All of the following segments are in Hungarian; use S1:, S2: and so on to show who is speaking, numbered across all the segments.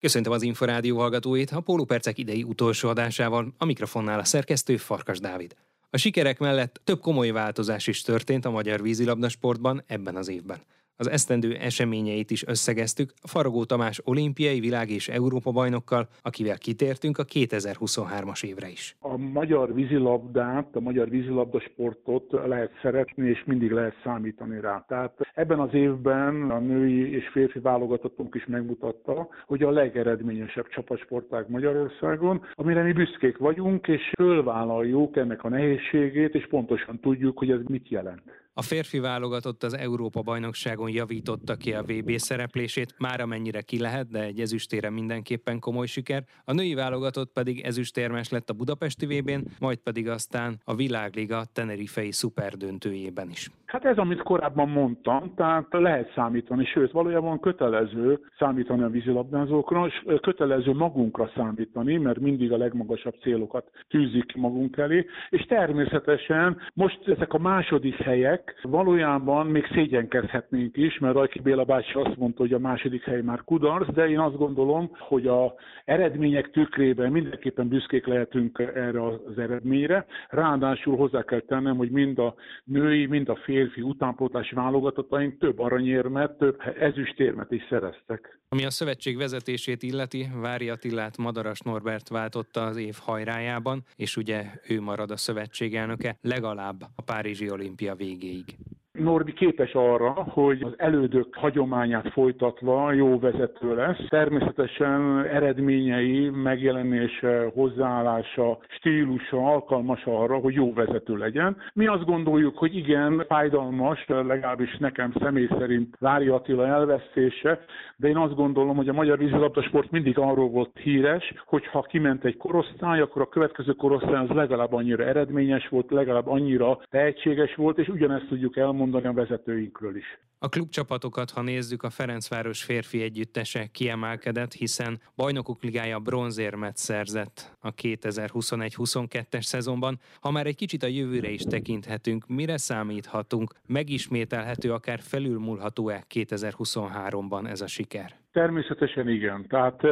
S1: Köszöntöm az Inforádió hallgatóit a Pólópercek idei utolsó adásával, a mikrofonnál a szerkesztő Farkas Dávid. A sikerek mellett több komoly változás is történt a magyar vízilabdasportban ebben az évben. Az esztendő eseményeit is összegeztük Faragó Tamás olimpiai, világ és Európa bajnokkal, akivel kitértünk a 2023-as évre is.
S2: A magyar vízilabdát, a magyar vízilabda sportot lehet szeretni, és mindig lehet számítani rá. Tehát ebben az évben a női és férfi válogatottunk is megmutatta, hogy a legeredményesebb csapatsportág Magyarországon, amire mi büszkék vagyunk, és fölvállaljuk ennek a nehézségét, és pontosan tudjuk, hogy ez mit jelent.
S1: A férfi válogatott az Európa bajnokságon javította ki a VB szereplését, már amennyire ki lehet, de egy ezüstére mindenképpen komoly siker. A női válogatott pedig ezüstérmes lett a Budapesti VB-n, majd pedig aztán a Világliga Tenerifei szuperdöntőjében is.
S2: Hát ez, amit korábban mondtam, tehát lehet számítani, sőt, valójában kötelező számítani a vízilabdázókra, és kötelező magunkra számítani, mert mindig a legmagasabb célokat tűzik magunk elé, és természetesen most ezek a második helyek, Valójában még szégyenkezhetnénk is, mert Rajki Béla bácsi azt mondta, hogy a második hely már kudarc, de én azt gondolom, hogy a eredmények tükrében mindenképpen büszkék lehetünk erre az eredményre. Ráadásul hozzá kell tennem, hogy mind a női, mind a férfi utánpótlás válogatottaink több aranyérmet, több ezüstérmet is szereztek.
S1: Ami a szövetség vezetését illeti, Vári Attilát Madaras Norbert váltotta az év hajrájában, és ugye ő marad a szövetség elnöke legalább a Párizsi olimpia végéig végéig.
S2: Norbi képes arra, hogy az elődök hagyományát folytatva jó vezető lesz. Természetesen eredményei, megjelenése, hozzáállása, stílusa alkalmas arra, hogy jó vezető legyen. Mi azt gondoljuk, hogy igen, fájdalmas, legalábbis nekem személy szerint Lári Attila elvesztése, de én azt gondolom, hogy a magyar vízilabda sport mindig arról volt híres, hogy ha kiment egy korosztály, akkor a következő korosztály az legalább annyira eredményes volt, legalább annyira tehetséges volt, és ugyanezt tudjuk elmondani mondani a vezetőinkről is.
S1: A klubcsapatokat, ha nézzük, a Ferencváros férfi együttese kiemelkedett, hiszen bajnokok ligája bronzérmet szerzett a 2021-22-es szezonban. Ha már egy kicsit a jövőre is tekinthetünk, mire számíthatunk? Megismételhető, akár felülmúlható-e 2023-ban ez a siker?
S2: Természetesen igen. Tehát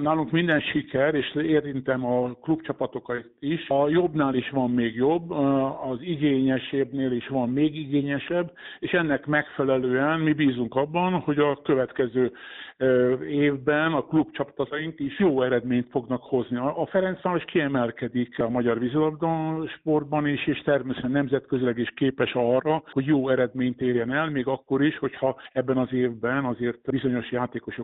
S2: nálunk minden siker, és érintem a klubcsapatokat is. A jobbnál is van még jobb, az igényesebbnél is van még igényesebb, és ennek megfelelően mi bízunk abban, hogy a következő évben a klubcsapataink is jó eredményt fognak hozni. A Ferencváros kiemelkedik a magyar vízilabda sportban is, és természetesen nemzetközileg is képes arra, hogy jó eredményt érjen el, még akkor is, hogyha ebben az évben azért bizonyos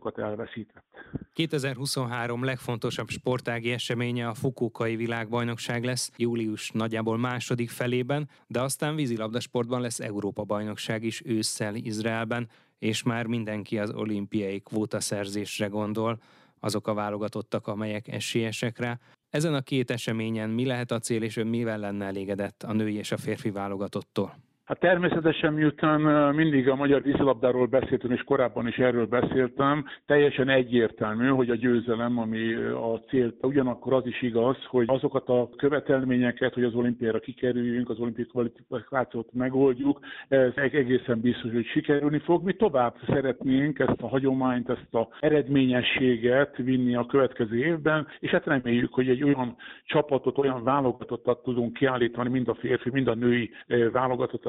S2: játékosokat elveszített.
S1: 2023 legfontosabb sportági eseménye a Fukuokai világbajnokság lesz július nagyjából második felében, de aztán vízilabdasportban lesz Európa-bajnokság is ősszel Izraelben és már mindenki az olimpiai kvótaszerzésre gondol, azok a válogatottak, amelyek esélyesek rá. Ezen a két eseményen mi lehet a cél, és ön mivel lenne elégedett a női és a férfi válogatottól?
S2: Hát természetesen, miután mindig a magyar vízilabdáról beszéltünk, és korábban is erről beszéltem, teljesen egyértelmű, hogy a győzelem, ami a cél, ugyanakkor az is igaz, hogy azokat a követelményeket, hogy az olimpiára kikerüljünk, az olimpiai kvalifikációt megoldjuk, ez egészen biztos, hogy sikerülni fog. Mi tovább szeretnénk ezt a hagyományt, ezt a eredményességet vinni a következő évben, és hát reméljük, hogy egy olyan csapatot, olyan válogatottat tudunk kiállítani, mind a férfi, mind a női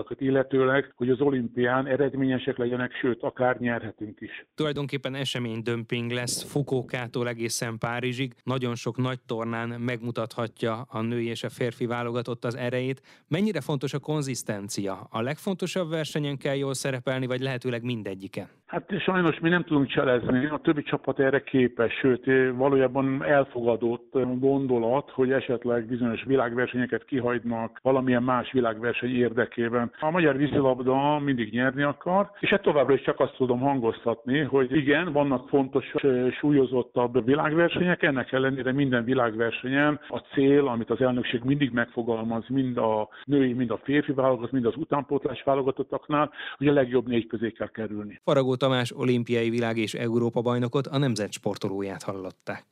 S2: válogatottak illetőleg, hogy az olimpián eredményesek legyenek, sőt, akár nyerhetünk is.
S1: Tulajdonképpen esemény dömping lesz Fukókától egészen Párizsig. Nagyon sok nagy tornán megmutathatja a női és a férfi válogatott az erejét. Mennyire fontos a konzisztencia? A legfontosabb versenyen kell jól szerepelni, vagy lehetőleg mindegyiken?
S2: Hát sajnos mi nem tudunk cselezni, a többi csapat erre képes, sőt valójában elfogadott gondolat, hogy esetleg bizonyos világversenyeket kihagynak valamilyen más világverseny érdekében. A magyar vízilabda mindig nyerni akar, és hát továbbra is csak azt tudom hangoztatni, hogy igen, vannak fontos, súlyozottabb világversenyek, ennek ellenére minden világversenyen a cél, amit az elnökség mindig megfogalmaz, mind a női, mind a férfi válogatott, mind az utánpótlás válogatottaknál, hogy a legjobb négy közé kell kerülni.
S1: Faragó Tamás olimpiai világ és Európa bajnokot a nemzet sportolóját hallották.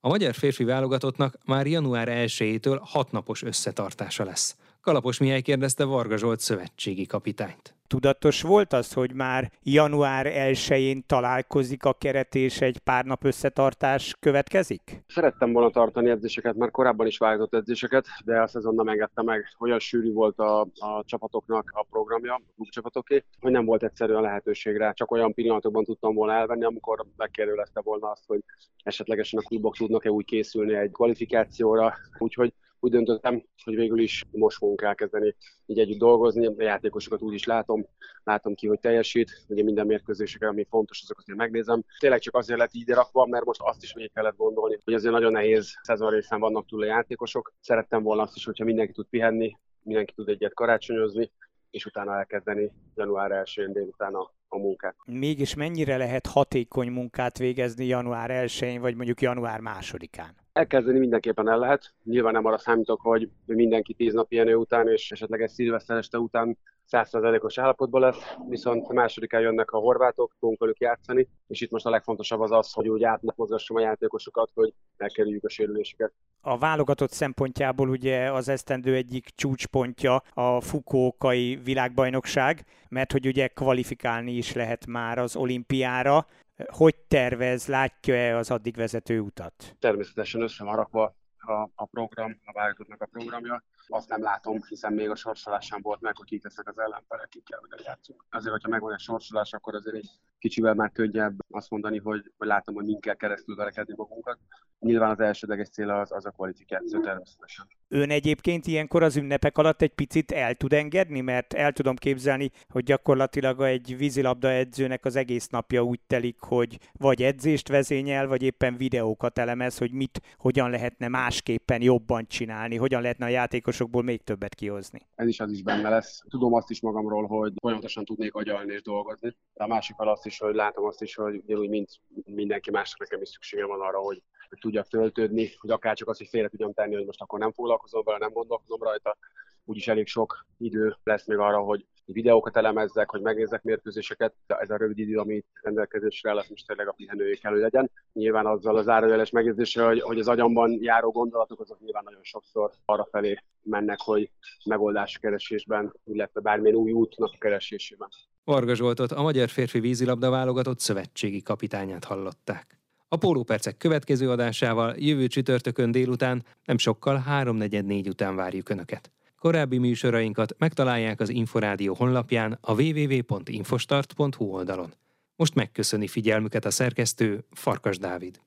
S1: A magyar férfi válogatottnak már január 1-től hatnapos összetartása lesz. Kalapos Mihály kérdezte Varga Zsolt szövetségi kapitányt.
S3: tudatos volt az, hogy már január 1-én találkozik a keret és egy pár nap összetartás következik?
S4: Szerettem volna tartani edzéseket, mert korábban is vágott edzéseket, de a szezon nem engedte meg. Olyan sűrű volt a, a csapatoknak a programja, a csapatoké, hogy nem volt egyszerűen lehetőségre. Csak olyan pillanatokban tudtam volna elvenni, amikor megkérdőlezte volna azt, hogy esetlegesen a klubok tudnak-e úgy készülni egy kvalifikációra. Úgyhogy úgy döntöttem, hogy végül is most fogunk elkezdeni így együtt dolgozni. A játékosokat úgy is látom, látom ki, hogy teljesít. Ugye minden mérkőzéseken, ami fontos, azokat én megnézem. Tényleg csak azért lett így rakva, mert most azt is végig kellett gondolni, hogy azért nagyon nehéz szezon részen vannak túl a játékosok. Szerettem volna azt is, hogyha mindenki tud pihenni, mindenki tud egyet karácsonyozni, és utána elkezdeni január 1-én délután a, a munkát.
S3: Mégis mennyire lehet hatékony munkát végezni január 1-én, vagy mondjuk január 2-án?
S4: Elkezdeni mindenképpen el lehet. Nyilván nem arra számítok, hogy mindenki tíz nap pihenő után és esetleg egy szilveszter este után százszerzalékos állapotban lesz, viszont másodikán jönnek a horvátok, fogunk velük játszani, és itt most a legfontosabb az az, hogy úgy átmozgassam a játékosokat, hogy megkerüljük a sérüléseket.
S3: A válogatott szempontjából ugye az esztendő egyik csúcspontja a Fukókai világbajnokság, mert hogy ugye kvalifikálni is lehet már az olimpiára. Hogy tervez, látja-e az addig vezető utat?
S4: Természetesen össze van rakva a, a program, a válogatottnak a programja azt nem látom, hiszen még a sorsolás sem volt meg, hogy kik lesznek az ellenfelek, kikkel játszunk. Azért, hogyha megvan egy sorsolás, akkor azért egy kicsivel már könnyebb azt mondani, hogy, hogy látom, hogy minket keresztül verekedni magunkat. Nyilván az elsődleges cél az, az a kvalifikáció természetesen.
S3: Ön egyébként ilyenkor az ünnepek alatt egy picit el tud engedni, mert el tudom képzelni, hogy gyakorlatilag egy vízilabda edzőnek az egész napja úgy telik, hogy vagy edzést vezényel, vagy éppen videókat elemez, hogy mit, hogyan lehetne másképpen jobban csinálni, hogyan lehetne a játékosokból még többet kihozni.
S4: Ez is az is benne lesz. Tudom azt is magamról, hogy folyamatosan tudnék agyalni és dolgozni, de a másik azt is, hogy látom azt is, hogy ugyanúgy, mint mindenki másnak nekem is szükségem van arra, hogy, hogy tudjak töltődni, hogy akár csak azt is félre tudjam tenni, hogy most akkor nem foglalkozom vele, nem gondolkozom rajta. Úgyis elég sok idő lesz még arra, hogy videókat elemezzek, hogy megnézzek mérkőzéseket, ez a rövid idő, amit rendelkezésre lesz, most tényleg a pihenője kell, legyen. Nyilván azzal az zárójeles megjegyzéssel, hogy, hogy az agyamban járó gondolatok, azok nyilván nagyon sokszor arra felé mennek, hogy megoldás keresésben, illetve bármilyen új útnak keresésében.
S1: Varga Zsoltot, a magyar férfi vízilabda válogatott szövetségi kapitányát hallották. A pólópercek következő adásával jövő csütörtökön délután, nem sokkal 3.44 után várjuk Önöket. Korábbi műsorainkat megtalálják az Inforádió honlapján a www.infostart.hu oldalon. Most megköszöni figyelmüket a szerkesztő Farkas Dávid.